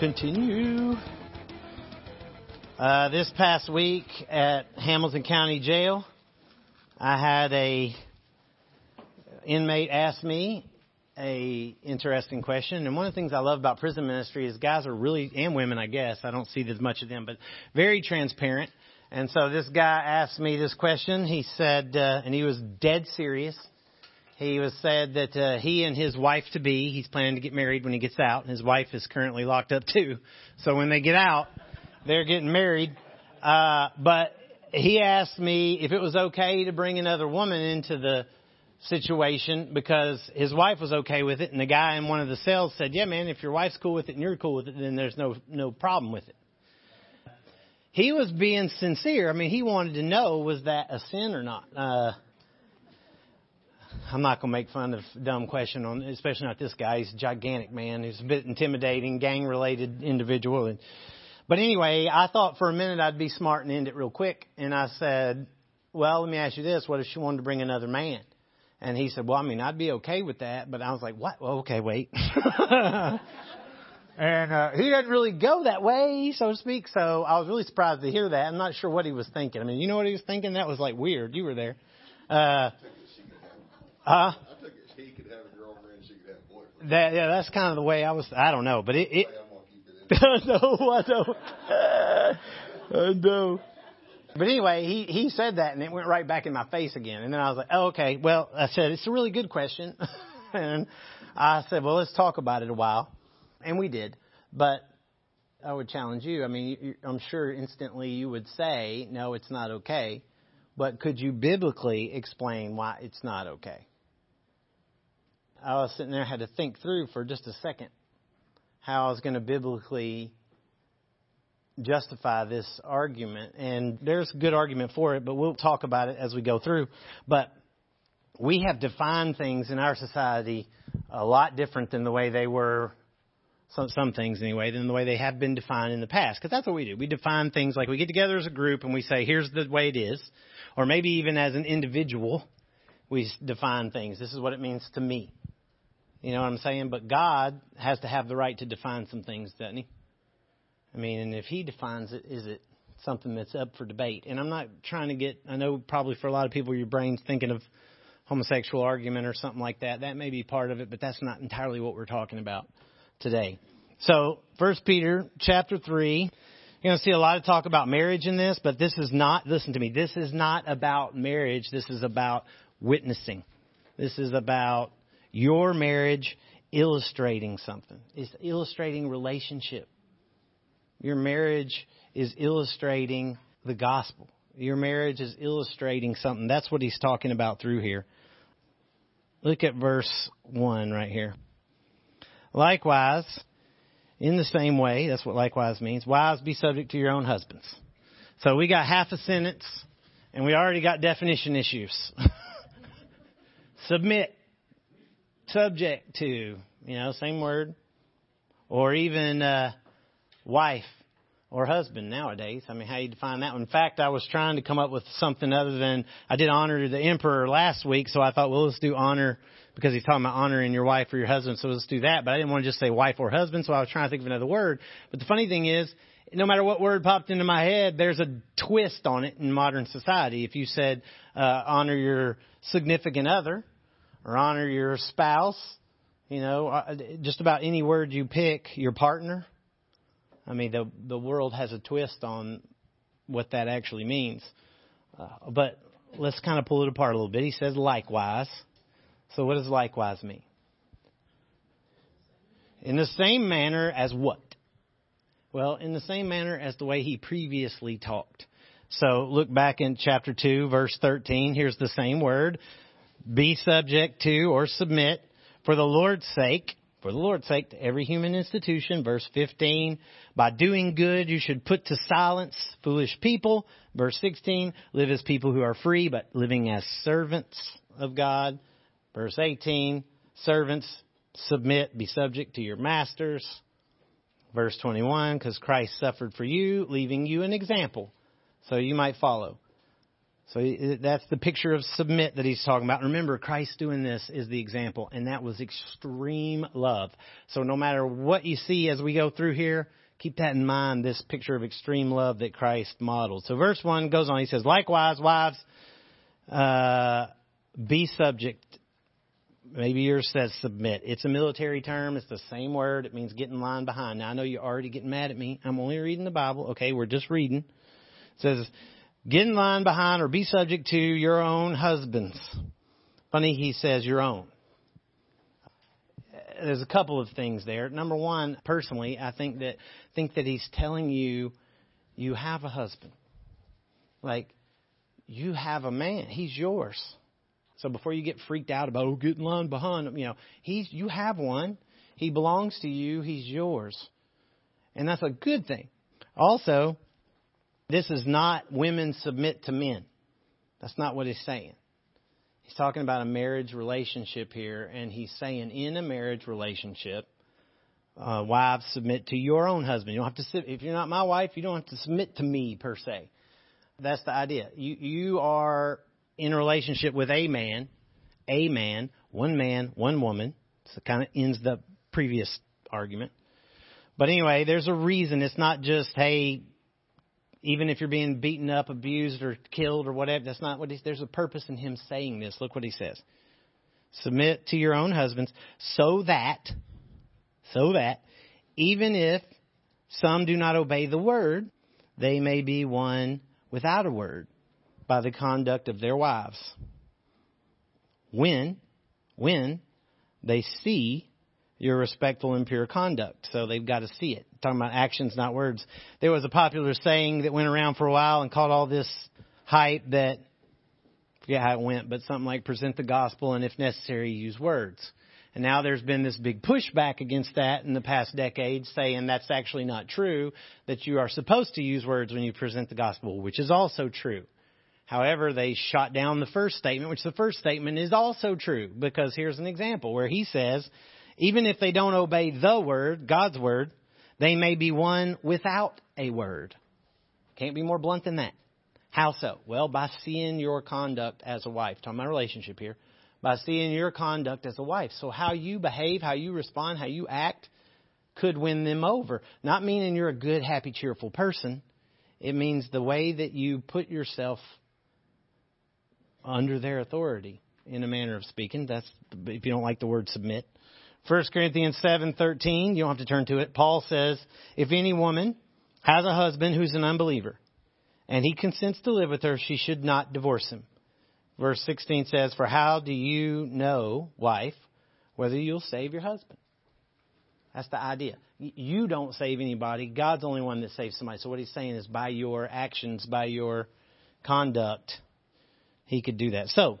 continue. Uh, this past week at Hamilton County Jail, I had a inmate ask me a interesting question, and one of the things I love about prison ministry is guys are really and women, I guess. I don't see as much of them, but very transparent. And so this guy asked me this question. He said, uh, and he was dead serious. He was said that uh, he and his wife to be, he's planning to get married when he gets out. And his wife is currently locked up too. So when they get out, they're getting married. Uh, but he asked me if it was okay to bring another woman into the situation because his wife was okay with it, and the guy in one of the cells said, "Yeah, man, if your wife's cool with it and you're cool with it, then there's no no problem with it." He was being sincere. I mean, he wanted to know was that a sin or not. Uh, I'm not to make fun of dumb question on, especially not this guy. He's a gigantic man. He's a bit intimidating, gang-related individual. And, but anyway, I thought for a minute I'd be smart and end it real quick. And I said, well, let me ask you this. What if she wanted to bring another man? And he said, well, I mean, I'd be okay with that. But I was like, what? Well, okay, wait. and uh, he didn't really go that way, so to speak. So I was really surprised to hear that. I'm not sure what he was thinking. I mean, you know what he was thinking? That was like weird. You were there. Uh, huh? I took it he could have a girlfriend, she could have a boyfriend. That yeah, that's kind of the way I was. I don't know, but it. it no, I don't. I know. But anyway, he he said that, and it went right back in my face again. And then I was like, "Oh, okay." Well, I said it's a really good question, and I said, "Well, let's talk about it a while," and we did. But I would challenge you. I mean, you, I'm sure instantly you would say, "No, it's not okay." But could you biblically explain why it's not okay? I was sitting there, had to think through for just a second how I was going to biblically justify this argument. And there's a good argument for it, but we'll talk about it as we go through. But we have defined things in our society a lot different than the way they were, some, some things anyway, than the way they have been defined in the past. Because that's what we do. We define things like we get together as a group and we say, here's the way it is. Or maybe even as an individual, we define things. This is what it means to me. You know what I'm saying? But God has to have the right to define some things, doesn't He? I mean, and if He defines it, is it something that's up for debate? And I'm not trying to get, I know probably for a lot of people, your brain's thinking of homosexual argument or something like that. That may be part of it, but that's not entirely what we're talking about today. So, First Peter chapter 3. You're going to see a lot of talk about marriage in this, but this is not, listen to me, this is not about marriage. This is about witnessing. This is about your marriage illustrating something. It's illustrating relationship. Your marriage is illustrating the gospel. Your marriage is illustrating something. That's what he's talking about through here. Look at verse 1 right here. Likewise, in the same way, that's what likewise means, wives be subject to your own husbands. So we got half a sentence, and we already got definition issues. Submit subject to, you know, same word, or even uh, wife or husband nowadays. I mean, how you define that one? In fact, I was trying to come up with something other than I did honor to the emperor last week, so I thought, well, let's do honor because he's talking about honoring your wife or your husband, so let's do that. But I didn't want to just say wife or husband, so I was trying to think of another word. But the funny thing is, no matter what word popped into my head, there's a twist on it in modern society. If you said uh, honor your significant other, or honor your spouse, you know, uh, just about any word you pick, your partner. I mean, the the world has a twist on what that actually means. Uh, but let's kind of pull it apart a little bit. He says likewise. So what does likewise mean? In the same manner as what? Well, in the same manner as the way he previously talked. So look back in chapter 2, verse 13. Here's the same word. Be subject to or submit for the Lord's sake for the Lord's sake, to every human institution. Verse 15, by doing good, you should put to silence foolish people. Verse 16, live as people who are free, but living as servants of God. Verse 18, servants, submit, be subject to your masters. Verse 21, because Christ suffered for you, leaving you an example, so you might follow. So that's the picture of submit that he's talking about. Remember, Christ doing this is the example, and that was extreme love. So no matter what you see as we go through here, keep that in mind, this picture of extreme love that Christ modeled. So verse 1 goes on, he says, Likewise, wives, uh, be subject. Maybe yours says submit. It's a military term. It's the same word. It means get in line behind. Now, I know you're already getting mad at me. I'm only reading the Bible. Okay, we're just reading. It says, Get in line behind or be subject to your own husbands. Funny he says your own. There's a couple of things there. Number one, personally, I think that think that he's telling you you have a husband. Like you have a man. He's yours. So before you get freaked out about oh get in line behind him, you know, he's you have one. He belongs to you. He's yours. And that's a good thing. Also, this is not women submit to men. That's not what he's saying. He's talking about a marriage relationship here, and he's saying in a marriage relationship, uh, wives submit to your own husband. You don't have to if you're not my wife, you don't have to submit to me per se. That's the idea. You you are in a relationship with a man, a man, one man, one woman. So it kind of ends the previous argument. But anyway, there's a reason. It's not just hey, even if you're being beaten up, abused, or killed, or whatever. That's not what he's. There's a purpose in him saying this. Look what he says: Submit to your own husbands, so that, so that, even if some do not obey the word, they may be won without a word by the conduct of their wives. When, when they see your respectful and pure conduct. So they've got to see it. Talking about actions, not words. There was a popular saying that went around for a while and caught all this hype that, I forget how it went, but something like present the gospel and if necessary, use words. And now there's been this big pushback against that in the past decades, saying that's actually not true, that you are supposed to use words when you present the gospel, which is also true. However, they shot down the first statement, which the first statement is also true, because here's an example where he says, even if they don't obey the word, God's word, they may be won without a word. Can't be more blunt than that. How so? Well, by seeing your conduct as a wife. Talking about relationship here. By seeing your conduct as a wife. So how you behave, how you respond, how you act could win them over. Not meaning you're a good, happy, cheerful person. It means the way that you put yourself under their authority, in a manner of speaking. That's if you don't like the word submit. 1 Corinthians 7:13, you don't have to turn to it. Paul says, "If any woman has a husband who's an unbeliever, and he consents to live with her, she should not divorce him." Verse 16 says, "For how do you know, wife, whether you'll save your husband?" That's the idea. You don't save anybody. God's the only one that saves somebody. So what he's saying is by your actions, by your conduct, he could do that. So,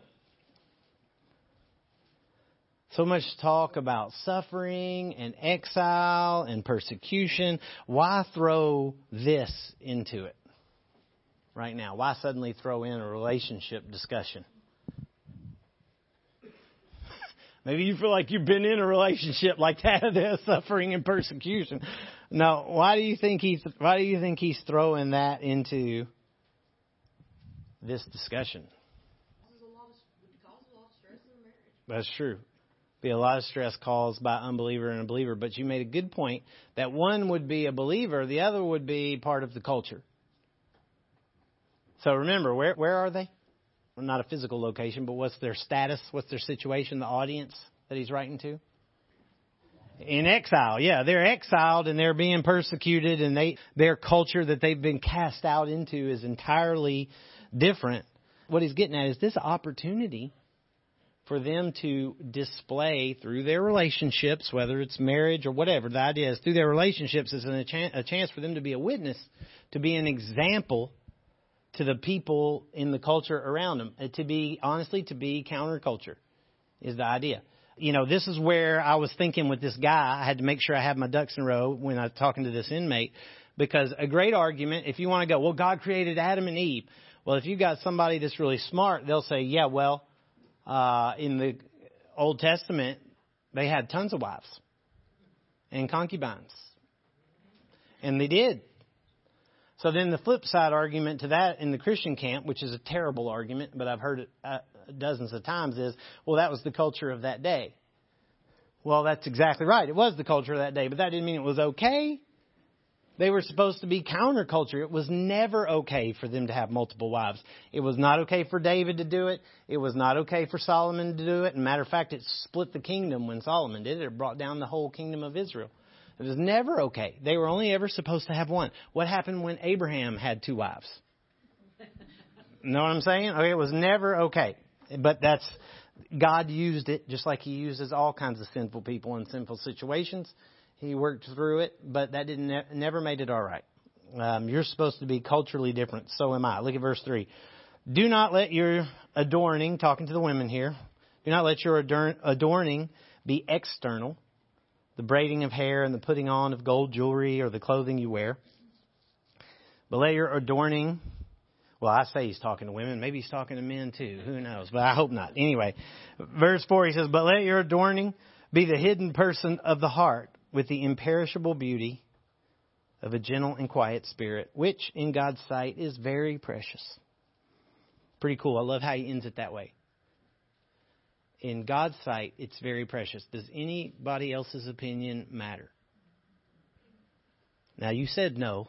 so much talk about suffering and exile and persecution. Why throw this into it right now? Why suddenly throw in a relationship discussion? Maybe you feel like you've been in a relationship like that, of suffering and persecution. No, why do you think he's why do you think he's throwing that into this discussion? That's true. Be a lot of stress caused by unbeliever and a believer. But you made a good point that one would be a believer, the other would be part of the culture. So remember, where where are they? Well, not a physical location, but what's their status? What's their situation? The audience that he's writing to? In exile, yeah, they're exiled and they're being persecuted, and they their culture that they've been cast out into is entirely different. What he's getting at is this opportunity for them to display through their relationships, whether it's marriage or whatever, idea is through their relationships is an a chance for them to be a witness, to be an example to the people in the culture around them, to be, honestly, to be counterculture is the idea. you know, this is where I was thinking with this guy. I had to make sure I had my ducks in a row when I was talking to this inmate because a great argument, if you want to go, well, God created Adam and Eve. Well, if you got somebody that's really smart, they'll say, yeah, well, uh, in the Old Testament, they had tons of wives and concubines. And they did. So then the flip side argument to that in the Christian camp, which is a terrible argument, but I've heard it uh, dozens of times, is, well, that was the culture of that day. Well, that's exactly right. It was the culture of that day, but that didn't mean it was okay. They were supposed to be counterculture. It was never okay for them to have multiple wives. It was not okay for David to do it. It was not okay for Solomon to do it. And matter of fact, it split the kingdom when Solomon did it. It brought down the whole kingdom of Israel. It was never okay. They were only ever supposed to have one. What happened when Abraham had two wives? know what I'm saying? Okay, it was never okay. But that's God used it just like He uses all kinds of sinful people in sinful situations. He worked through it, but that didn't never made it all right. Um, you're supposed to be culturally different. So am I. Look at verse three. Do not let your adorning, talking to the women here, do not let your adorning be external, the braiding of hair and the putting on of gold jewelry or the clothing you wear. But let your adorning, well, I say he's talking to women. Maybe he's talking to men too. Who knows? But I hope not. Anyway, verse 4, he says, But let your adorning be the hidden person of the heart with the imperishable beauty of a gentle and quiet spirit, which in God's sight is very precious. Pretty cool. I love how he ends it that way. In God's sight, it's very precious. Does anybody else's opinion matter? Now, you said no.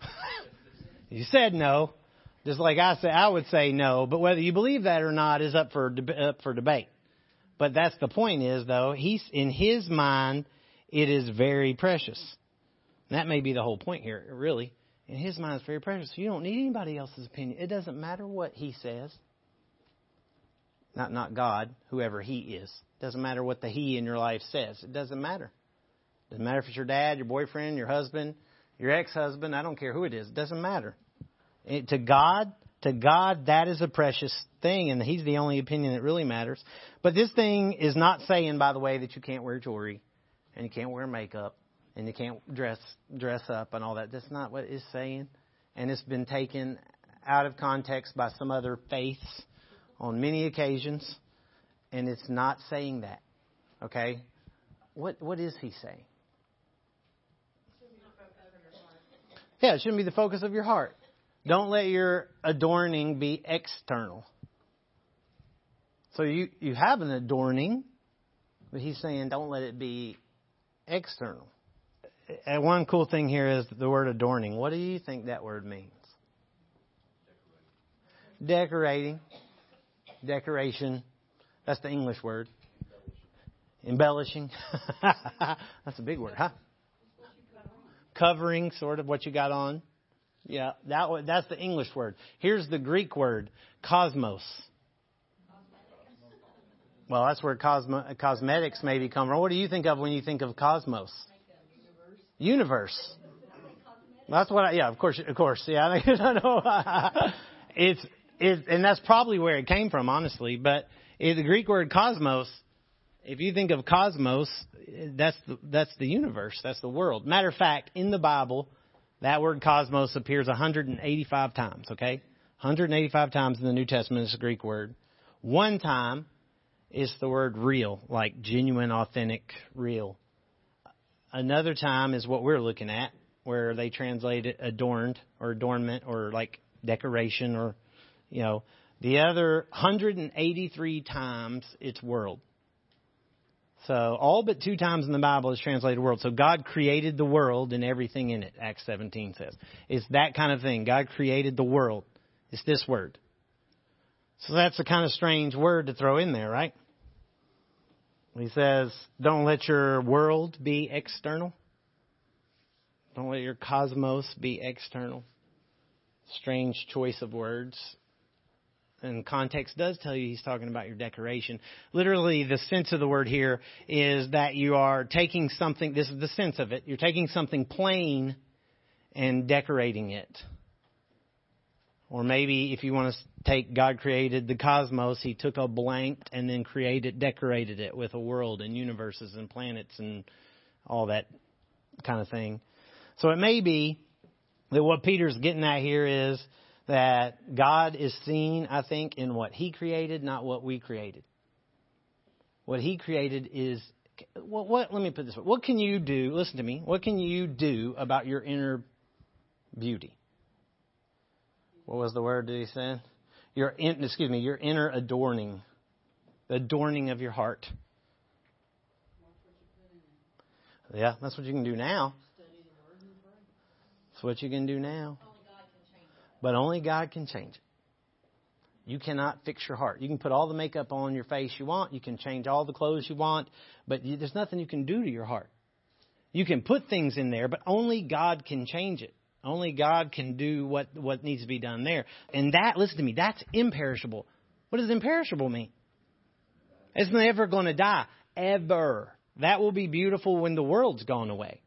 you said no. Just like I said, I would say no. But whether you believe that or not is up for up for debate. But that's the point. Is though he's in his mind it is very precious. And that may be the whole point here, really. In his mind, it's very precious. You don't need anybody else's opinion. It doesn't matter what he says. Not not God, whoever he is. It doesn't matter what the he in your life says. It doesn't matter. It doesn't matter if it's your dad, your boyfriend, your husband, your ex-husband. I don't care who it is. It doesn't matter. It, to God, to God, that is a precious thing, and He's the only opinion that really matters. But this thing is not saying, by the way, that you can't wear jewelry and you can't wear makeup and you can't dress dress up and all that. That's not what it's saying. And it's been taken out of context by some other faiths on many occasions, and it's not saying that. Okay? What what is he saying? Yeah, it shouldn't be the focus of your heart. Don't let your adorning be external. So you, you have an adorning, but he's saying don't let it be external. And one cool thing here is the word adorning. What do you think that word means? Decorating. Decoration. That's the English word. Embellishing. That's a big word, huh? Covering, sort of what you got on. Yeah, that that's the English word. Here's the Greek word, cosmos. Well, that's where cosmo- cosmetics maybe come from. What do you think of when you think of cosmos? Universe. That's what. I, yeah, of course, of course. Yeah, I know. it's it, and that's probably where it came from, honestly. But the Greek word cosmos, if you think of cosmos, that's the, that's the universe. That's the world. Matter of fact, in the Bible, that word cosmos appears 185 times. Okay, 185 times in the New Testament. It's a Greek word. One time is the word real, like genuine, authentic, real. Another time is what we're looking at, where they translate it adorned or adornment or like decoration or, you know. The other 183 times it's world. So all but two times in the Bible is translated world. So God created the world and everything in it, Acts 17 says. It's that kind of thing. God created the world. It's this word. So that's a kind of strange word to throw in there, right? He says, don't let your world be external. Don't let your cosmos be external. Strange choice of words. And context does tell you he's talking about your decoration. Literally, the sense of the word here is that you are taking something, this is the sense of it, you're taking something plain and decorating it Or maybe if you want to take God created the cosmos, he took a blank and then created, decorated it with a world and universes and planets and all that kind of thing. So it may be that what Peter's getting at here is that God is seen, I think, in what he created, not what we created. What he created is what, what let me put this way. What can you do? Listen to me. What can you do about your inner beauty? What was the word that he said? Your in, excuse me, your inner adorning, the adorning of your heart. Yeah, that's what you can do now. That's what you can do now. But only God can change it. You cannot fix your heart. You can put all the makeup on your face you want. You can change all the clothes you want, but you, there's nothing you can do to your heart. You can put things in there, but only God can change it. Only God can do what, what needs to be done there. And that, listen to me, that's imperishable. What does imperishable mean? It's never going to die. Ever. That will be beautiful when the world's gone away.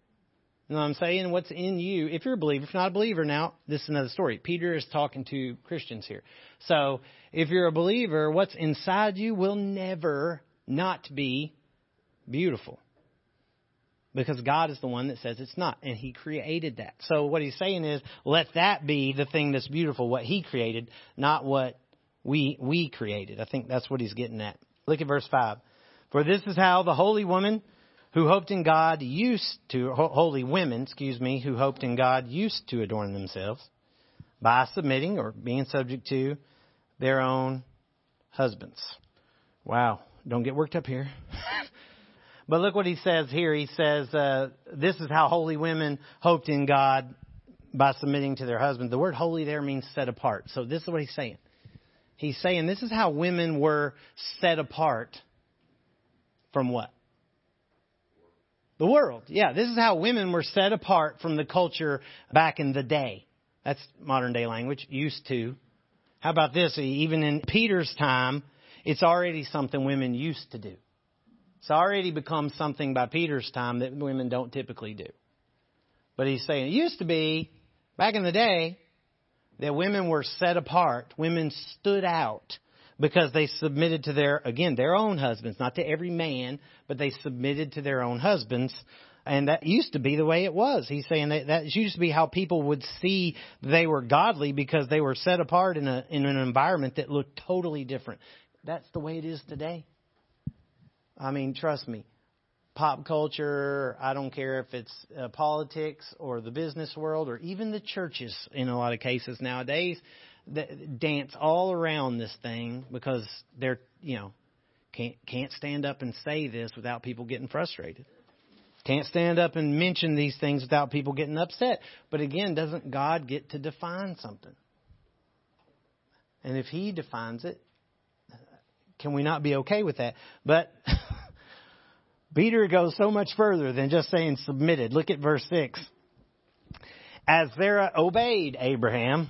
You know what I'm saying? What's in you, if you're a believer, if you're not a believer now, this is another story. Peter is talking to Christians here. So, if you're a believer, what's inside you will never not be beautiful because God is the one that says it's not, and He created that. So what He's saying is, let that be the thing that's beautiful, what He created, not what we we created. I think that's what He's getting at. Look at verse five. For this is how the holy woman who hoped in God used to holy women, excuse me, who hoped in God used to adorn themselves by submitting or being subject to their own husbands. Wow, don't get worked up here. But look what he says here. He says, uh, This is how holy women hoped in God by submitting to their husbands. The word holy there means set apart. So this is what he's saying. He's saying this is how women were set apart from what? The world. Yeah, this is how women were set apart from the culture back in the day. That's modern day language, used to. How about this? Even in Peter's time, it's already something women used to do. It's already become something by Peter's time that women don't typically do. But he's saying it used to be, back in the day, that women were set apart. Women stood out because they submitted to their, again, their own husbands, not to every man, but they submitted to their own husbands. And that used to be the way it was. He's saying that that used to be how people would see they were godly because they were set apart in a in an environment that looked totally different. That's the way it is today. I mean, trust me, pop culture, I don't care if it's uh, politics or the business world or even the churches in a lot of cases nowadays that dance all around this thing because they're, you know, can't can't stand up and say this without people getting frustrated. Can't stand up and mention these things without people getting upset. But again, doesn't God get to define something? And if he defines it, can we not be okay with that? But Peter goes so much further than just saying submitted. Look at verse 6. As Sarah obeyed Abraham,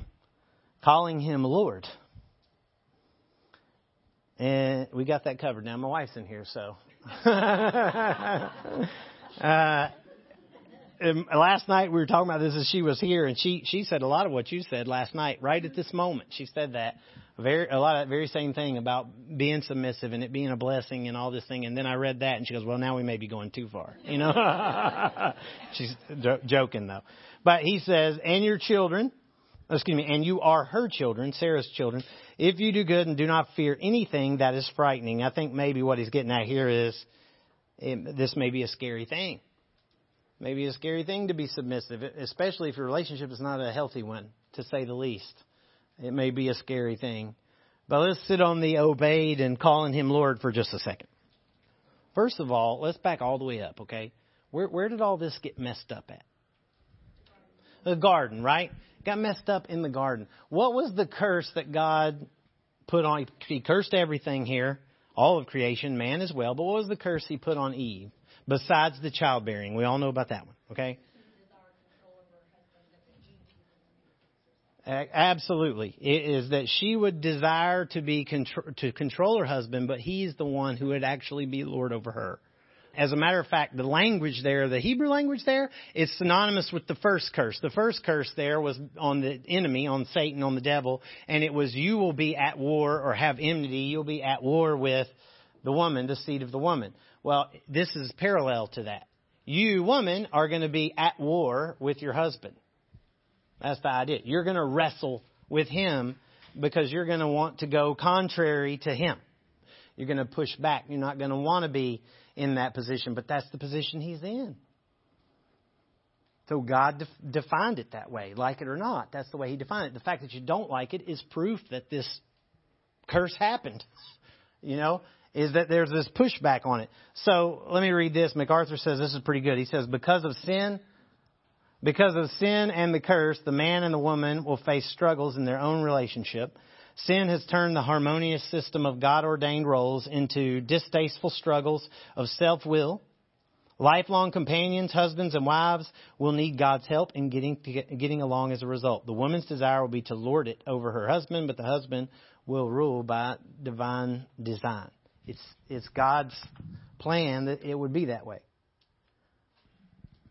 calling him Lord. And we got that covered. Now, my wife's in here, so. uh, last night we were talking about this as she was here, and she she said a lot of what you said last night. Right at this moment, she said that very a lot of that very same thing about being submissive and it being a blessing and all this thing. And then I read that and she goes, "Well, now we may be going too far," you know. She's joking though, but he says, "And your children." Excuse me, and you are her children, Sarah's children, if you do good and do not fear anything that is frightening. I think maybe what he's getting at here is it, this may be a scary thing. Maybe a scary thing to be submissive, especially if your relationship is not a healthy one, to say the least. It may be a scary thing. But let's sit on the obeyed and calling him Lord for just a second. First of all, let's back all the way up, okay? Where, where did all this get messed up at? The garden, right? Got messed up in the garden. What was the curse that God put on? He cursed everything here, all of creation, man as well. But what was the curse he put on Eve? Besides the childbearing. We all know about that one, okay? Absolutely. It is that she would desire to be contr- to control her husband, but he's the one who would actually be lord over her. As a matter of fact, the language there, the Hebrew language there, is synonymous with the first curse. The first curse there was on the enemy, on Satan, on the devil, and it was you will be at war or have enmity, you'll be at war with the woman, the seed of the woman. Well, this is parallel to that. You, woman, are going to be at war with your husband. That's the idea. You're going to wrestle with him because you're going to want to go contrary to him. You're going to push back. You're not going to want to be in that position, but that's the position he's in. So God def- defined it that way, like it or not. That's the way He defined it. The fact that you don't like it is proof that this curse happened. You know, is that there's this pushback on it. So let me read this. MacArthur says this is pretty good. He says, because of sin, because of sin and the curse, the man and the woman will face struggles in their own relationship. Sin has turned the harmonious system of God ordained roles into distasteful struggles of self will. Lifelong companions, husbands, and wives will need God's help in getting, getting along as a result. The woman's desire will be to lord it over her husband, but the husband will rule by divine design. It's, it's God's plan that it would be that way.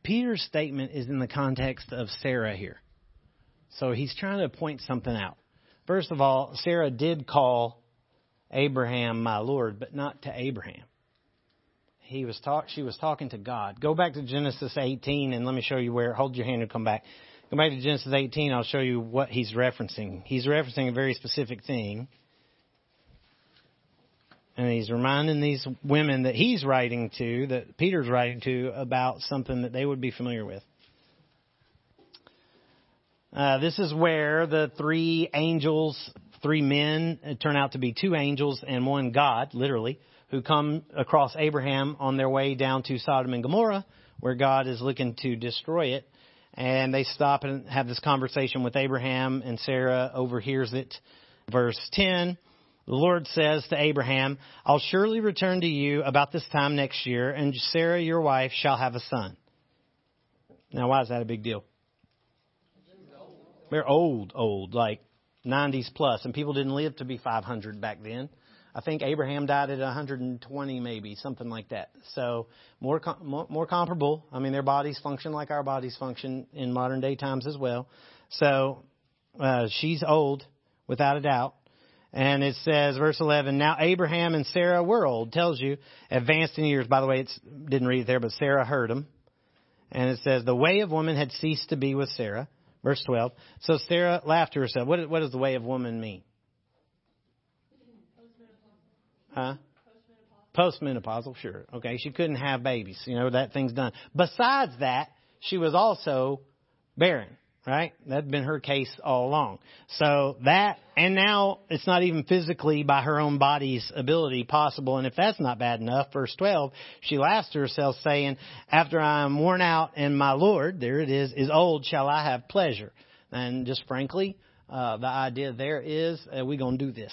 Peter's statement is in the context of Sarah here. So he's trying to point something out. First of all, Sarah did call Abraham my Lord, but not to Abraham. He was talk, she was talking to God. Go back to Genesis 18 and let me show you where. Hold your hand and come back. Go back to Genesis 18. I'll show you what he's referencing. He's referencing a very specific thing. And he's reminding these women that he's writing to, that Peter's writing to, about something that they would be familiar with. Uh, this is where the three angels, three men, turn out to be two angels and one God, literally, who come across Abraham on their way down to Sodom and Gomorrah, where God is looking to destroy it. And they stop and have this conversation with Abraham, and Sarah overhears it. Verse 10. The Lord says to Abraham, I'll surely return to you about this time next year, and Sarah, your wife, shall have a son. Now, why is that a big deal? They're old, old, like 90s plus, and people didn't live to be 500 back then. I think Abraham died at 120, maybe something like that. So more more, more comparable. I mean, their bodies function like our bodies function in modern day times as well. So uh, she's old, without a doubt. And it says, verse 11, now Abraham and Sarah were old, tells you, advanced in years. By the way, it didn't read it there, but Sarah heard him. And it says, the way of woman had ceased to be with Sarah. Verse 12. So Sarah laughed to herself. What, what does the way of woman mean? Huh? Postmenopausal, sure. Okay, she couldn't have babies. You know, that thing's done. Besides that, she was also barren right? That'd been her case all along. So that, and now it's not even physically by her own body's ability possible. And if that's not bad enough, verse 12, she laughs to herself saying, after I am worn out and my Lord, there it is, is old, shall I have pleasure? And just frankly, uh, the idea there is, uh, going to do this.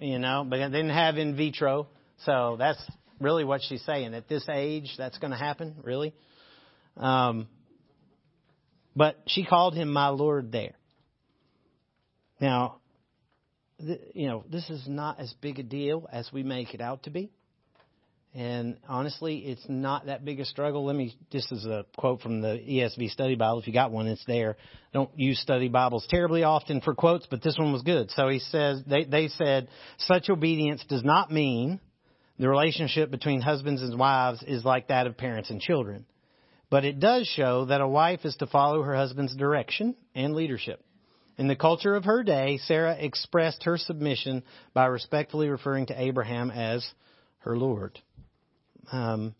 You know, but they didn't have in vitro. So that's really what she's saying. At this age, that's to happen, really. Um, but she called him my Lord there. Now, you know, this is not as big a deal as we make it out to be. And honestly, it's not that big a struggle. Let me, this is a quote from the ESV study Bible. If you got one, it's there. Don't use study Bibles terribly often for quotes, but this one was good. So he says, they, they said, such obedience does not mean the relationship between husbands and wives is like that of parents and children. But it does show that a wife is to follow her husband's direction and leadership. In the culture of her day, Sarah expressed her submission by respectfully referring to Abraham as her Lord. Um,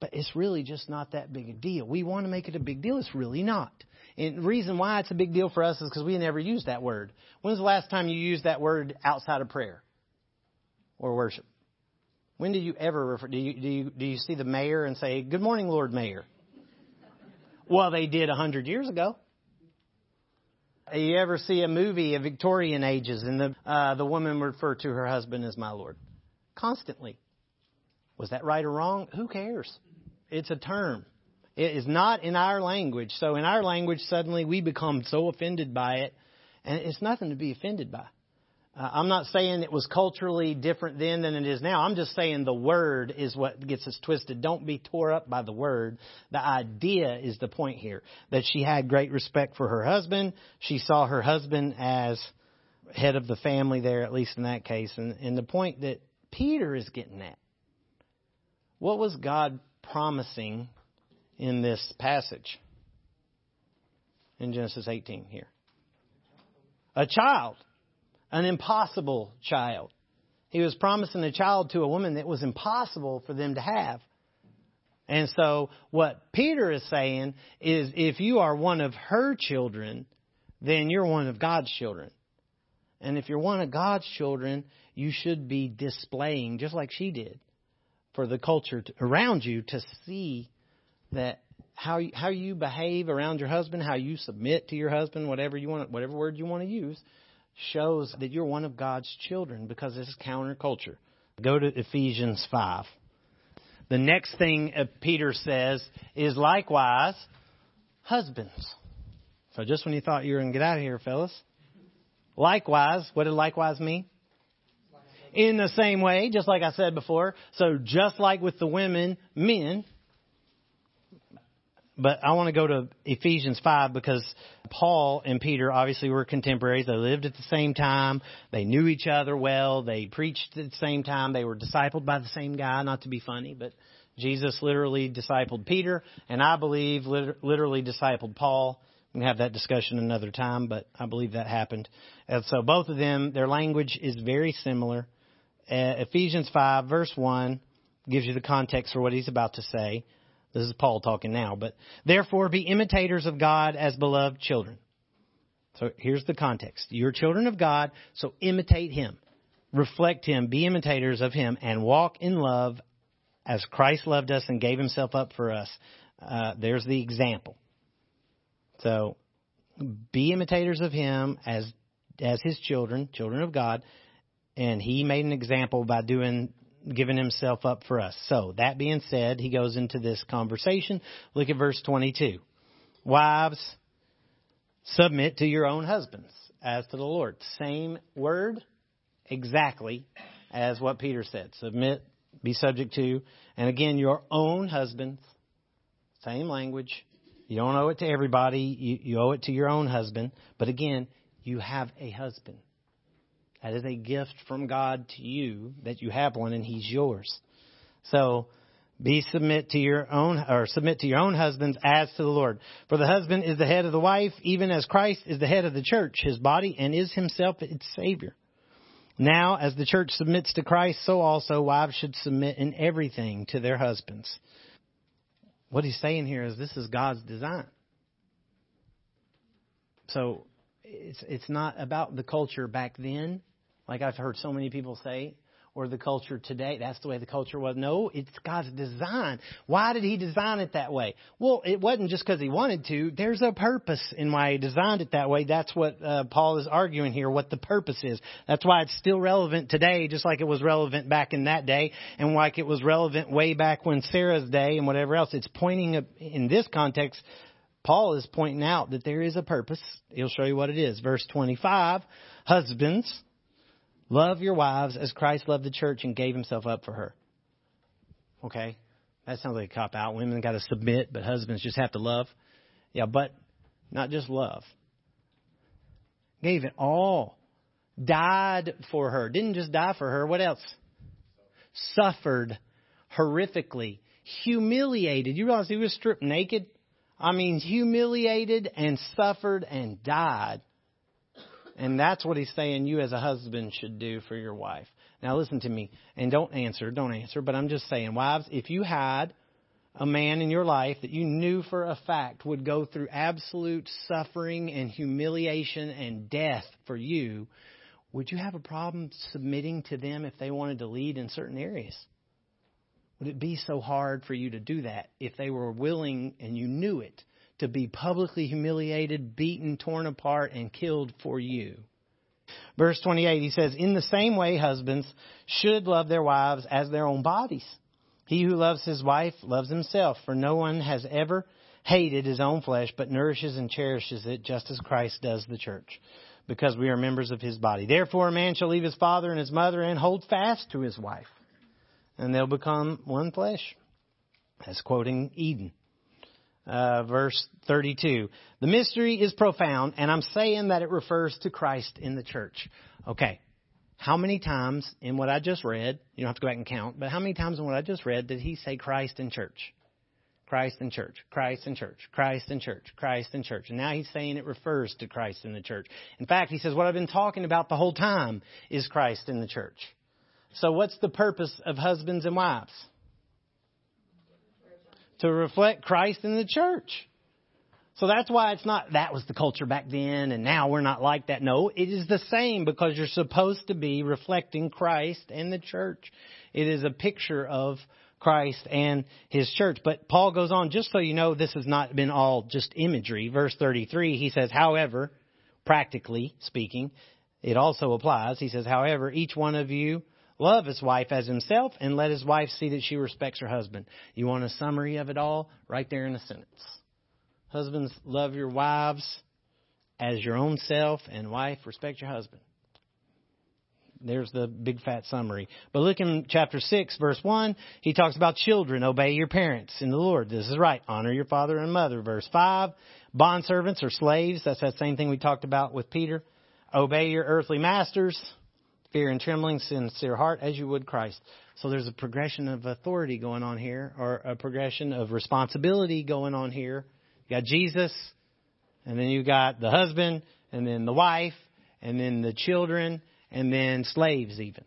but it's really just not that big a deal. We want to make it a big deal. It's really not. And the reason why it's a big deal for us is because we never use that word. When's the last time you used that word outside of prayer or worship? When do you ever refer? Do you, do you, do you see the mayor and say, Good morning, Lord Mayor? Well, they did a hundred years ago. You ever see a movie of Victorian ages and the, uh, the woman refer to her husband as my Lord? Constantly. Was that right or wrong? Who cares? It's a term. It is not in our language. So in our language, suddenly we become so offended by it, and it's nothing to be offended by. Uh, I'm not saying it was culturally different then than it is now. I'm just saying the word is what gets us twisted. Don't be tore up by the word. The idea is the point here that she had great respect for her husband. She saw her husband as head of the family there, at least in that case. And, and the point that Peter is getting at. What was God promising in this passage? In Genesis 18 here. A child an impossible child. He was promising a child to a woman that was impossible for them to have. And so what Peter is saying is if you are one of her children, then you're one of God's children. And if you're one of God's children, you should be displaying, just like she did, for the culture around you to see that how you, how you behave around your husband, how you submit to your husband, whatever you want, whatever word you want to use, shows that you're one of God's children because it's counterculture. Go to Ephesians 5. The next thing uh, Peter says is likewise, husbands. So just when you thought you were going to get out of here, fellas. Likewise, what did likewise mean? In the same way, just like I said before. So just like with the women, men, but I want to go to Ephesians 5 because Paul and Peter obviously were contemporaries. They lived at the same time. They knew each other well. They preached at the same time. They were discipled by the same guy, not to be funny, but Jesus literally discipled Peter, and I believe literally discipled Paul. We can have that discussion another time, but I believe that happened. And so both of them, their language is very similar. Uh, Ephesians 5, verse 1, gives you the context for what he's about to say. This is Paul talking now, but therefore be imitators of God as beloved children. So here's the context. You're children of God, so imitate Him. Reflect Him, be imitators of Him, and walk in love as Christ loved us and gave Himself up for us. Uh, there's the example. So be imitators of Him as as His children, children of God, and He made an example by doing given himself up for us. So, that being said, he goes into this conversation. Look at verse 22. Wives, submit to your own husbands as to the Lord. Same word exactly as what Peter said. Submit, be subject to, and again, your own husbands. Same language. You don't owe it to everybody. You, you owe it to your own husband. But again, you have a husband. That is a gift from God to you that you have one and he's yours. So be submit to your own or submit to your own husbands as to the Lord. For the husband is the head of the wife, even as Christ is the head of the church, his body, and is himself its savior. Now, as the church submits to Christ, so also wives should submit in everything to their husbands. What he's saying here is this is God's design. So it's it's not about the culture back then like I've heard so many people say, or the culture today. That's the way the culture was. No, it's God's design. Why did He design it that way? Well, it wasn't just because He wanted to. There's a purpose in why He designed it that way. That's what uh, Paul is arguing here, what the purpose is. That's why it's still relevant today, just like it was relevant back in that day, and like it was relevant way back when Sarah's day and whatever else. It's pointing, in this context, Paul is pointing out that there is a purpose. He'll show you what it is. Verse 25, husbands, Love your wives as Christ loved the church and gave himself up for her. Okay? That sounds like a cop out. Women got to submit, but husbands just have to love. Yeah, but not just love. Gave it all. Died for her. Didn't just die for her. What else? Suffered horrifically. Humiliated. You realize he was stripped naked? I mean, humiliated and suffered and died and that's what he's saying you as a husband should do for your wife. Now listen to me, and don't answer, don't answer, but I'm just saying, wives, if you had a man in your life that you knew for a fact would go through absolute suffering and humiliation and death for you, would you have a problem submitting to them if they wanted to lead in certain areas? Would it be so hard for you to do that if they were willing and you knew it? to be publicly humiliated, beaten, torn apart, and killed for you. Verse 28, he says, In the same way, husbands should love their wives as their own bodies. He who loves his wife loves himself, for no one has ever hated his own flesh, but nourishes and cherishes it just as Christ does the church. because we are members of his body. Therefore, a man shall leave his father and his mother and hold fast to his wife, and they'll become one flesh. That's quoting Eden. Uh, verse 32. The mystery is profound, and I'm saying that it refers to Christ in the church. Okay. How many times in what I just read, you don't have to go back and count, but how many times in what I just read did he say Christ in church? Christ in church, Christ in church, Christ in church, Christ in church. And now he's saying it refers to Christ in the church. In fact, he says, what I've been talking about the whole time is Christ in the church. So what's the purpose of husbands and wives? To reflect Christ in the church. So that's why it's not, that was the culture back then and now we're not like that. No, it is the same because you're supposed to be reflecting Christ and the church. It is a picture of Christ and his church. But Paul goes on, just so you know, this has not been all just imagery. Verse 33, he says, however, practically speaking, it also applies. He says, however, each one of you love his wife as himself and let his wife see that she respects her husband. You want a summary of it all? Right there in a sentence. Husbands, love your wives as your own self, and wife, respect your husband. There's the big fat summary. But look in chapter 6, verse 1, he talks about children. Obey your parents in the Lord. This is right. Honor your father and mother. Verse 5, bondservants or slaves. That's that same thing we talked about with Peter. Obey your earthly masters. Fear and trembling, sincere heart, as you would Christ. So there's a progression of authority going on here, or a progression of responsibility going on here. You got Jesus, and then you got the husband, and then the wife, and then the children, and then slaves even.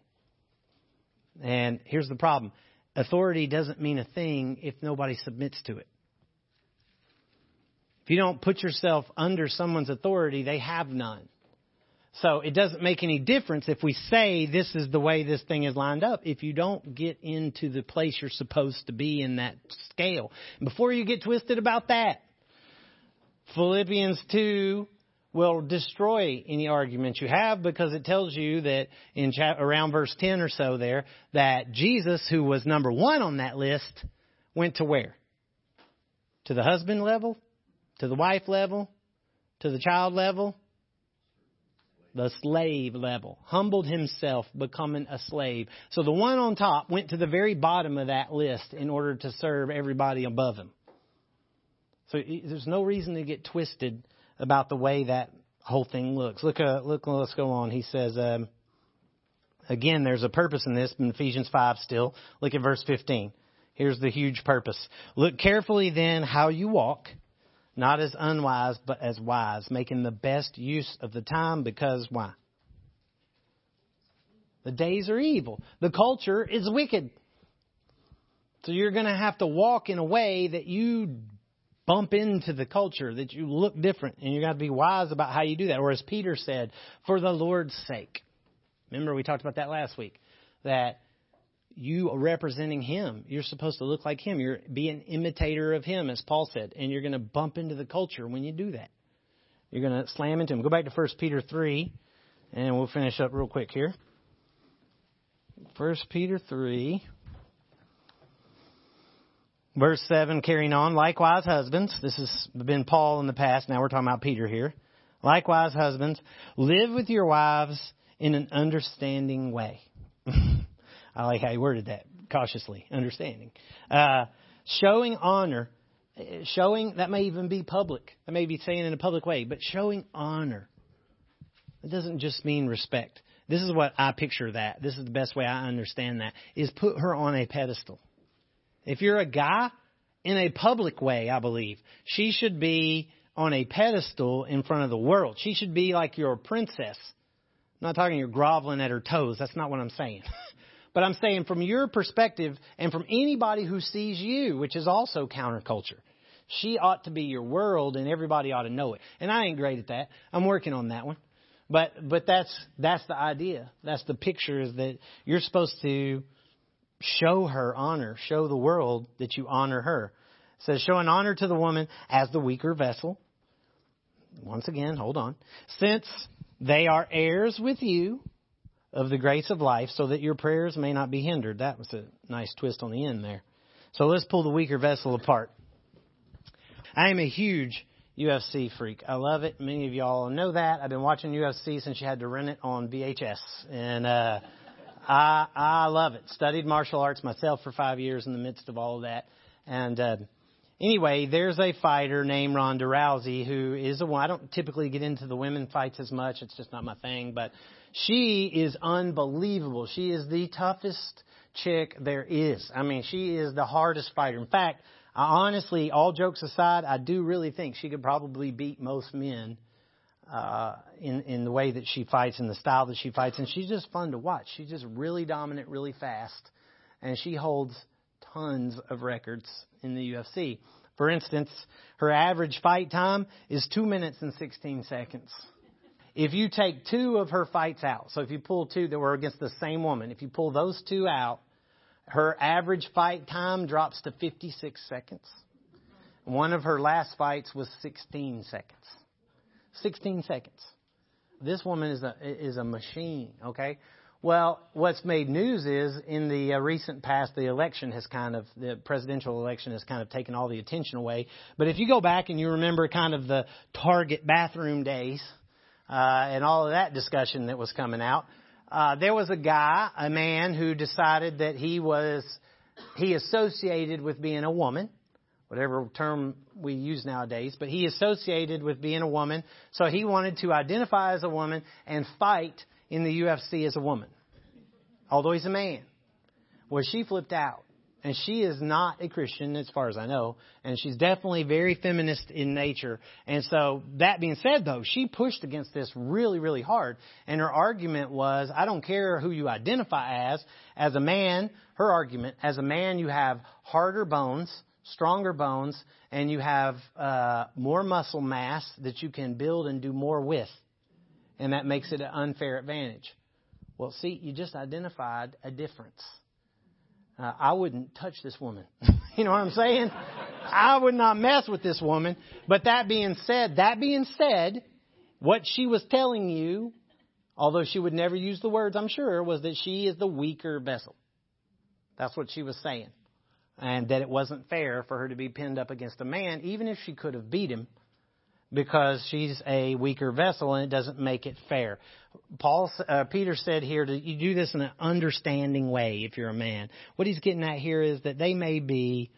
And here's the problem. Authority doesn't mean a thing if nobody submits to it. If you don't put yourself under someone's authority, they have none. So it doesn't make any difference if we say this is the way this thing is lined up if you don't get into the place you're supposed to be in that scale. Before you get twisted about that, Philippians 2 will destroy any argument you have because it tells you that in around verse 10 or so there that Jesus, who was number one on that list, went to where? To the husband level? To the wife level? To the child level? The slave level. Humbled himself, becoming a slave. So the one on top went to the very bottom of that list in order to serve everybody above him. So there's no reason to get twisted about the way that whole thing looks. Look, uh, look, let's go on. He says, um, again, there's a purpose in this in Ephesians 5 still. Look at verse 15. Here's the huge purpose. Look carefully then how you walk, not as unwise, but as wise, making the best use of the time because why? The days are evil. The culture is wicked. So you're going to have to walk in a way that you bump into the culture, that you look different, and you got to be wise about how you do that. Or as Peter said, for the Lord's sake. Remember, we talked about that last week. That you are representing Him. You're supposed to look like Him. You're be an imitator of Him, as Paul said, and you're going to bump into the culture when you do that. You're going to slam into Him. Go back to 1 Peter 3, and we'll finish up real quick here. 1 Peter 3. Verse 7, carrying on. Likewise, husbands, this has been Paul in the past, now we're talking about Peter here. Likewise, husbands, live with your wives in an understanding way. I like how he worded that, cautiously, understanding. Uh, showing honor, showing, that may even be public. That may be saying in a public way, but showing honor. It doesn't just mean respect. This is what I picture that. This is the best way I understand that, is put her on a pedestal. If you're a guy, in a public way, I believe, she should be on a pedestal in front of the world. She should be like your princess. I'm not talking you're groveling at her toes. That's not what I'm saying. but I'm saying from your perspective and from anybody who sees you, which is also counterculture. She ought to be your world and everybody ought to know it. And I ain't great at that. I'm working on that one. But but that's that's the idea. That's the picture is that you're supposed to show her honor, show the world that you honor her. It says, show an honor to the woman as the weaker vessel. Once again, hold on. Since they are heirs with you of the grace of life, so that your prayers may not be hindered. That was a nice twist on the end there. So let's pull the weaker vessel apart. I am a huge UFC freak. I love it. Many of y'all know that. I've been watching UFC since you had to rent it on VHS, and uh, I I love it. Studied martial arts myself for five years in the midst of all of that, and uh, anyway, there's a fighter named Ronda Rousey who is a one. I don't typically get into the women fights as much. It's just not my thing, but she is unbelievable. She is the toughest chick there is. I mean, she is the hardest fighter. In fact, I honestly, all jokes aside, I do really think she could probably beat most men uh, in in the way that she fights and the style that she fights, and she's just fun to watch. She's just really dominant, really fast, and she holds tons of records in the UFC. For instance, her average fight time is two minutes and 16 seconds. If you take two of her fights out, so if you pull two that were against the same woman, if you pull those two out, her average fight time drops to 56 seconds. One of her last fights was 16 seconds. 16 seconds. This woman is a is a machine, okay? Well, what's made news is in the uh, recent past, the election has kind of, the presidential election has kind of taken all the attention away. But if you go back and you remember kind of the Target bathroom days, and all of that discussion that was coming out, uh, there was a guy, a man who decided that he was, he associated with being a woman, whatever term we use nowadays, but he associated with being a woman, so he wanted to identify as a woman and fight in the UFC as a woman, although he's a man. Well, she flipped out. And she is not a Christian as far as I know. And she's definitely very feminist in nature. And so, that being said though, she pushed against this really, really hard. And her argument was, I don't care who you identify as. As a man, her argument, as a man you have harder bones, stronger bones, and you have uh, more muscle mass that you can build and do more with. And that makes it an unfair advantage. Well, see, you just identified a difference uh, I wouldn't touch this woman. you know what I'm saying? I would not mess with this woman. But that being said, that being said, what she was telling you, although she would never use the words, I'm sure, was that she is the weaker vessel. That's what she was saying. And that it wasn't fair for her to be pinned up against a man, even if she could have beat him because she's a weaker vessel and it doesn't make it fair. Paul, uh, Peter said here that you do this in an understanding way if you're a man. What he's getting at here is that they may be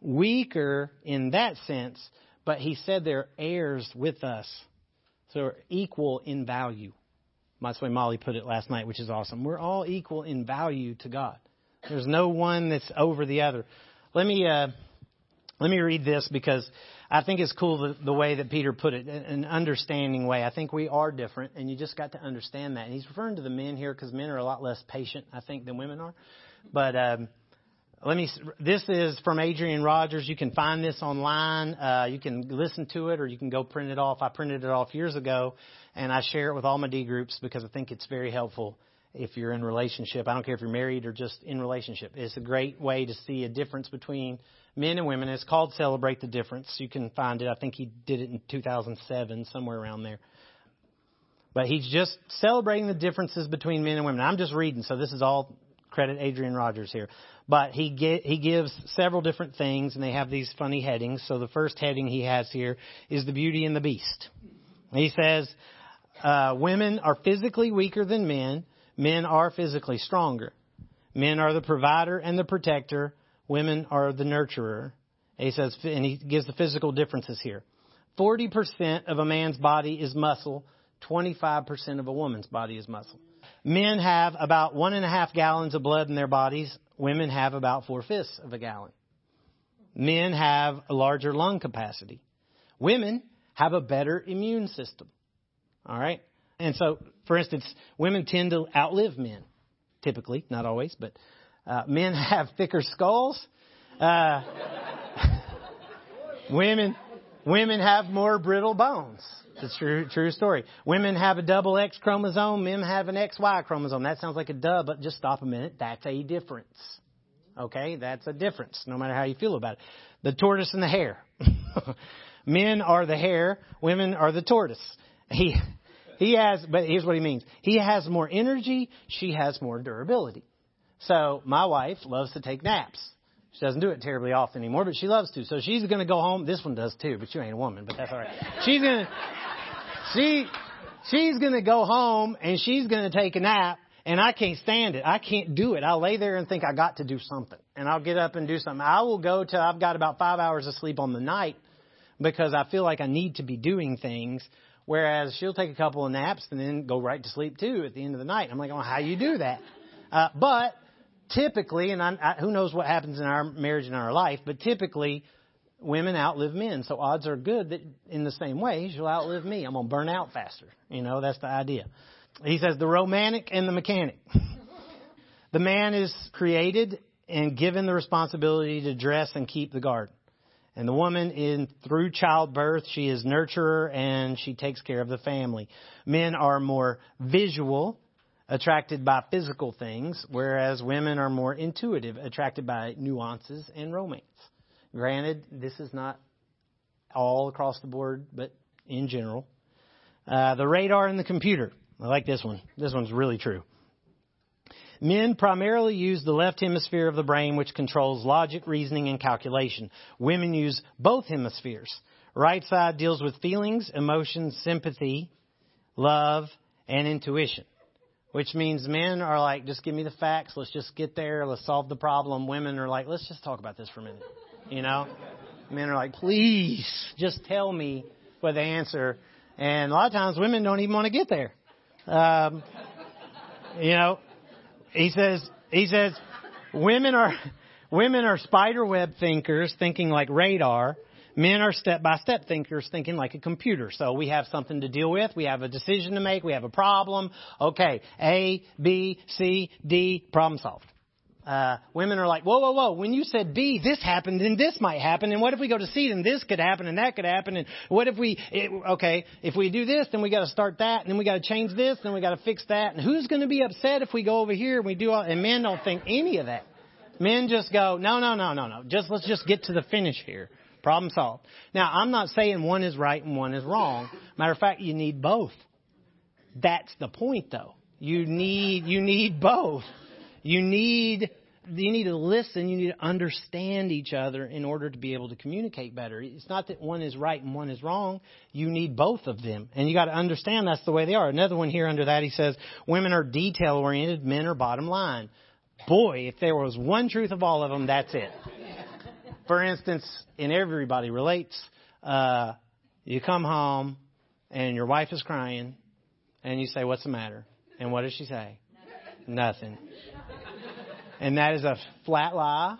weaker in that sense, but he said they're heirs with us. So they're equal in value. That's the way Molly put it last night, which is awesome. We're all equal in value to God. There's no one that's over the other. Let me, uh, let me read this because I think it's cool the, the way that Peter put it, an understanding way. I think we are different, and you just got to understand that. And he's referring to the men here because men are a lot less patient, I think, than women are. But um, let me. This is from Adrian Rogers. You can find this online. Uh, you can listen to it, or you can go print it off. I printed it off years ago, and I share it with all my D groups because I think it's very helpful if you're in relationship. I don't care if you're married or just in relationship. It's a great way to see a difference between men and women. It's called Celebrate the Difference. You can find it. I think he did it in 2007, somewhere around there. But he's just celebrating the differences between men and women. I'm just reading, so this is all credit Adrian Rogers here. But he get, he gives several different things, and they have these funny headings. So the first heading he has here is the Beauty and the Beast. He says, uh, women are physically weaker than men. Men are physically stronger. Men are the provider and the protector. Women are the nurturer. He says, and he gives the physical differences here. 40% of a man's body is muscle. 25% of a woman's body is muscle. Men have about one and a half gallons of blood in their bodies. Women have about four fifths of a gallon. Men have a larger lung capacity. Women have a better immune system. All right? And so, for instance, women tend to outlive men, typically, not always, but uh, men have thicker skulls. Uh, women, women have more brittle bones. It's a true, true story. Women have a double X chromosome. Men have an XY chromosome. That sounds like a dub, but just stop a minute. That's a difference. Okay, that's a difference, no matter how you feel about it. The tortoise and the hare. Men are the hare. Women are the tortoise. He, he has, but here's what he means. He has more energy. She has more durability. So my wife loves to take naps. She doesn't do it terribly often anymore, but she loves to. So she's going to go home. This one does too, but you ain't a woman, but that's all right. She's going to, she, she's going to go home and she's going to take a nap and I can't stand it. I can't do it. I'll lay there and think I got to do something and I'll get up and do something. I will go till I've got about five hours of sleep on the night because I feel like I need to be doing things. Whereas she'll take a couple of naps and then go right to sleep too at the end of the night. I'm like, oh, how you do that? Uh, but typically, and I, I, who knows what happens in our marriage and our life, but typically, women outlive men. So odds are good that in the same way, she'll outlive me. I'm to burn out faster. You know, that's the idea. He says the romantic and the mechanic. the man is created and given the responsibility to dress and keep the garden. And the woman in through childbirth, she is nurturer and she takes care of the family. Men are more visual attracted by physical things, whereas women are more intuitive, attracted by nuances and romance. Granted, this is not all across the board, but in general. Uh, the radar and the computer. I like this one. This one's really true. Men primarily use the left hemisphere of the brain, which controls logic, reasoning, and calculation. Women use both hemispheres. Right side deals with feelings, emotions, sympathy, love, and intuition which means men are like, just give me the facts, let's just get there, let's solve the problem. Women are like, let's just talk about this for a minute. You know? Men are like, please, just tell me what the answer. And a lot of times women don't even want to get there. Um, you know, he says, he says, women are, women are spider web thinkers, thinking like radar, Men are step by step thinkers thinking like a computer. So we have something to deal with. We have a decision to make. We have a problem. Okay. A, B, C, D, problem solved. Uh, women are like, whoa, whoa, whoa, when you said D, this happened, then this might happen, and what if we go to C, then this could happen, and that could happen, and what if we, it, okay, if we do this, then we gotta start that, and then we gotta change this, then we gotta fix that, and who's gonna be upset if we go over here and we do all, and men don't think any of that. Men just go, no, no, no, no, no, just, let's just get to the finish here. Problem solved. Now, I'm not saying one is right and one is wrong. Matter of fact, you need both. That's the point though. You need, you need both. You need, you need to listen, you need to understand each other in order to be able to communicate better. It's not that one is right and one is wrong. You need both of them. And you got to understand that's the way they are. Another one here under that, he says, women are detail oriented, men are bottom line. Boy, if there was one truth of all of them, that's it. For instance, and everybody relates, uh, you come home and your wife is crying and you say, What's the matter? And what does she say? Nothing. And that is a flat lie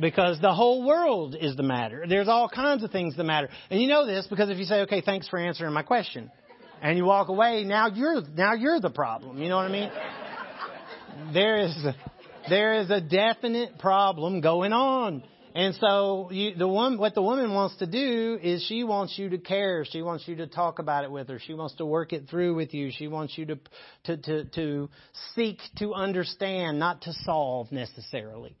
because the whole world is the matter. There's all kinds of things that matter. And you know this because if you say, okay, thanks for answering my question, and you walk away, now you're, now you're the problem. You know what I mean? There is, there is a definite problem going on. And so you, the one, what the woman wants to do is she wants you to care. She wants you to talk about it with her. She wants to work it through with you. She wants you to, to, to, to seek to understand, not to solve necessarily.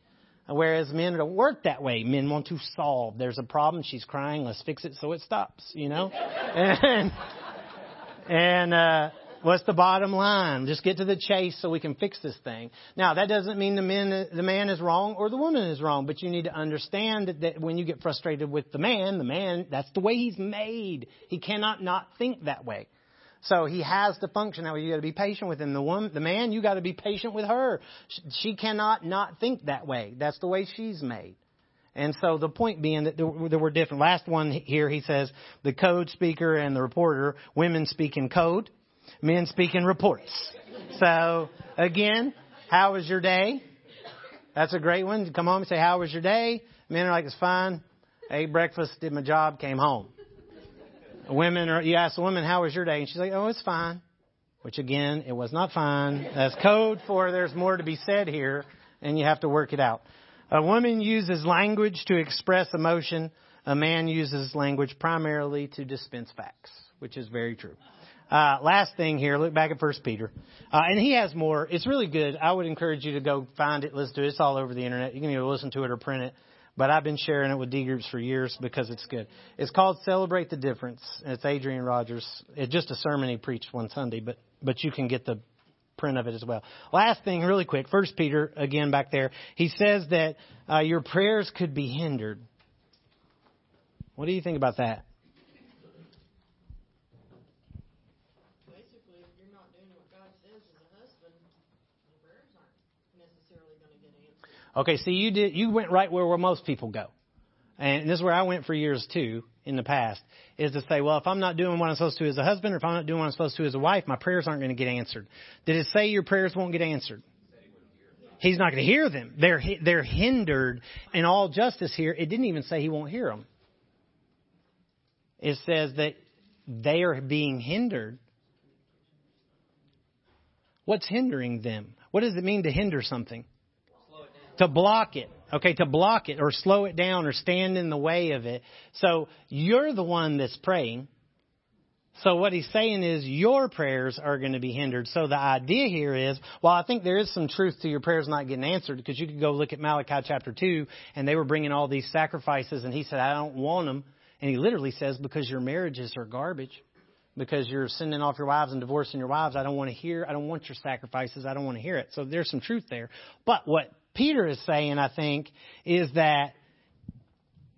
Whereas men don't work that way. Men want to solve. There's a problem. She's crying. Let's fix it so it stops, you know? and, and, uh, What's the bottom line? Just get to the chase so we can fix this thing. Now, that doesn't mean the man, the man is wrong or the woman is wrong, but you need to understand that, that when you get frustrated with the man, the man, that's the way he's made. He cannot not think that way. So he has to function that way. You got to be patient with him. The woman, the man, you got to be patient with her. She cannot not think that way. That's the way she's made. And so the point being that there were different. Last one here, he says the code speaker and the reporter, women speak in code men speaking reports. So again, how was your day? That's a great one. Come home and say, how was your day? Men are like, it's fine. ate breakfast, did my job, came home. Women are, you ask a woman, how was your day? And she's like, oh, it's fine. Which again, it was not fine. That's code for there's more to be said here and you have to work it out. A woman uses language to express emotion. A man uses language primarily to dispense facts, which is very true. Uh, last thing here, look back at First Peter, uh, and he has more. It's really good. I would encourage you to go find it, listen to it. It's all over the internet. You can either listen to it or print it. But I've been sharing it with D groups for years because it's good. It's called Celebrate the Difference. And it's Adrian Rogers. It's just a sermon he preached one Sunday, but but you can get the print of it as well. Last thing, really quick. First Peter, again back there, he says that uh, your prayers could be hindered. What do you think about that? Basically, if you're not doing what God says as a husband, your prayers aren't necessarily going to get answered. Okay, see, you did you went right where, where most people go, and this is where I went for years too in the past. Is to say, well, if I'm not doing what I'm supposed to as a husband, or if I'm not doing what I'm supposed to as a wife, my prayers aren't going to get answered. Did it say your prayers won't get answered? He's not going to hear them. They're they're hindered. In all justice here, it didn't even say he won't hear them. It says that they are being hindered. What's hindering them? What does it mean to hinder something? To block it. Okay, to block it or slow it down or stand in the way of it. So you're the one that's praying. So what he's saying is your prayers are going to be hindered. So the idea here is, well, I think there is some truth to your prayers not getting answered because you could go look at Malachi chapter 2 and they were bringing all these sacrifices and he said, I don't want them. And he literally says, because your marriages are garbage, because you're sending off your wives and divorcing your wives, I don't want to hear, I don't want your sacrifices, I don't want to hear it. So there's some truth there. But what Peter is saying, I think, is that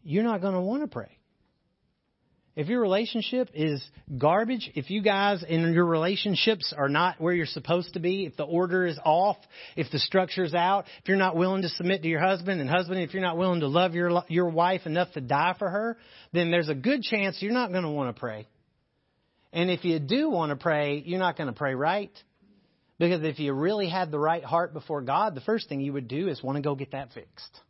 you're not going to want to pray. If your relationship is garbage, if you guys in your relationships are not where you're supposed to be, if the order is off, if the structure's out, if you're not willing to submit to your husband, and husband, if you're not willing to love your your wife enough to die for her, then there's a good chance you're not going to want to pray. And if you do want to pray, you're not going to pray right. Because if you really had the right heart before God, the first thing you would do is want to go get that fixed.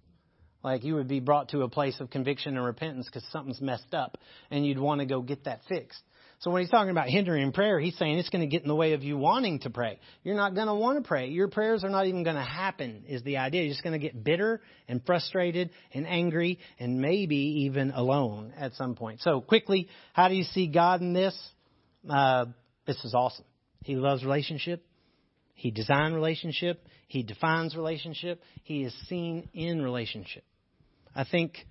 Like you would be brought to a place of conviction and repentance because something's messed up and you'd want to go get that fixed. So when he's talking about hindering prayer, he's saying it's going to get in the way of you wanting to pray. You're not going to want to pray. Your prayers are not even going to happen is the idea. You're just going to get bitter and frustrated and angry and maybe even alone at some point. So quickly, how do you see God in this? Uh, this is awesome. He loves relationship. He designed relationship. He defines relationship. He is seen in relationship. I think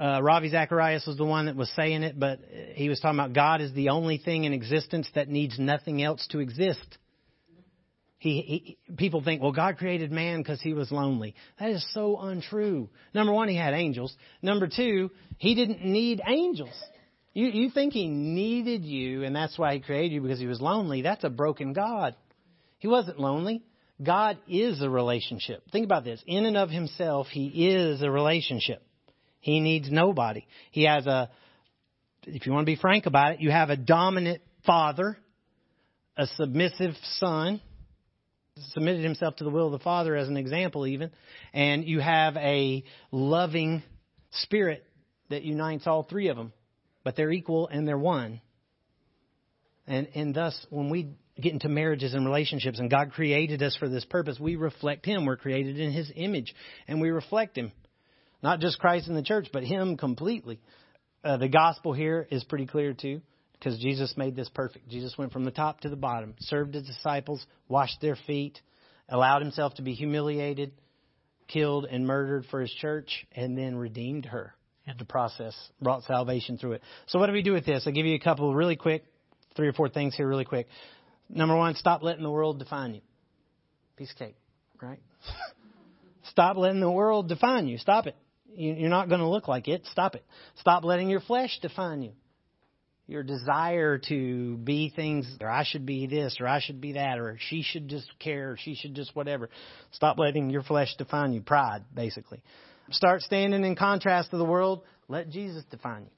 uh, Ravi Zacharias was the one that was saying it, but he was talking about God is the only thing in existence that needs nothing else to exist. He, he, people think, well, God created man because he was lonely. That is so untrue. Number one, he had angels. Number two, he didn't need angels. You, you think he needed you, and that's why he created you because he was lonely. That's a broken God. He wasn't lonely. God is a relationship. Think about this. In and of himself, he is a relationship. He needs nobody. He has a, if you want to be frank about it, you have a dominant father, a submissive son, submitted himself to the will of the father as an example even, and you have a loving spirit that unites all three of them. But they're equal and they're one. And, and thus, when we get into marriages and relationships, and God created us for this purpose, we reflect Him. We're created in His image, and we reflect Him. Not just Christ and the church, but Him completely. Uh, the gospel here is pretty clear, too, because Jesus made this perfect. Jesus went from the top to the bottom, served His disciples, washed their feet, allowed Himself to be humiliated, killed, and murdered for His church, and then redeemed her. And the process brought salvation through it. So, what do we do with this? I'll give you a couple really quick, three or four things here, really quick. Number one, stop letting the world define you. Piece of cake, right? stop letting the world define you. Stop it. You're not going to look like it. Stop it. Stop letting your flesh define you. Your desire to be things, or I should be this, or I should be that, or she should just care, or she should just whatever. Stop letting your flesh define you. Pride, basically. Start standing in contrast to the world. Let Jesus define you.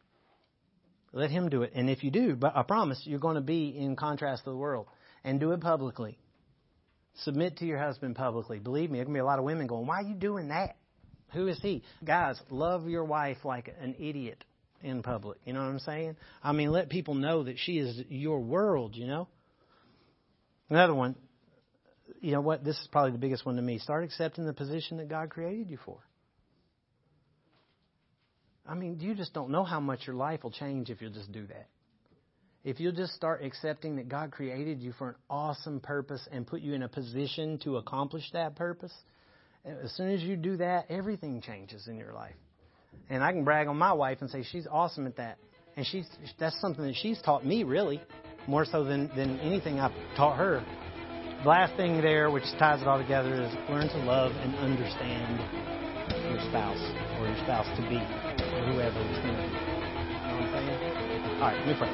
Let Him do it. And if you do, I promise you're going to be in contrast to the world and do it publicly. Submit to your husband publicly. Believe me, there can be a lot of women going, Why are you doing that? Who is he? Guys, love your wife like an idiot in public. You know what I'm saying? I mean, let people know that she is your world, you know? Another one, you know what? This is probably the biggest one to me. Start accepting the position that God created you for. I mean, you just don't know how much your life will change if you'll just do that. If you'll just start accepting that God created you for an awesome purpose and put you in a position to accomplish that purpose, as soon as you do that, everything changes in your life. And I can brag on my wife and say she's awesome at that. And she's that's something that she's taught me really, more so than, than anything I've taught her. The last thing there, which ties it all together, is learn to love and understand your spouse or your spouse to be, or whoever it's going to be. All right, let me pray.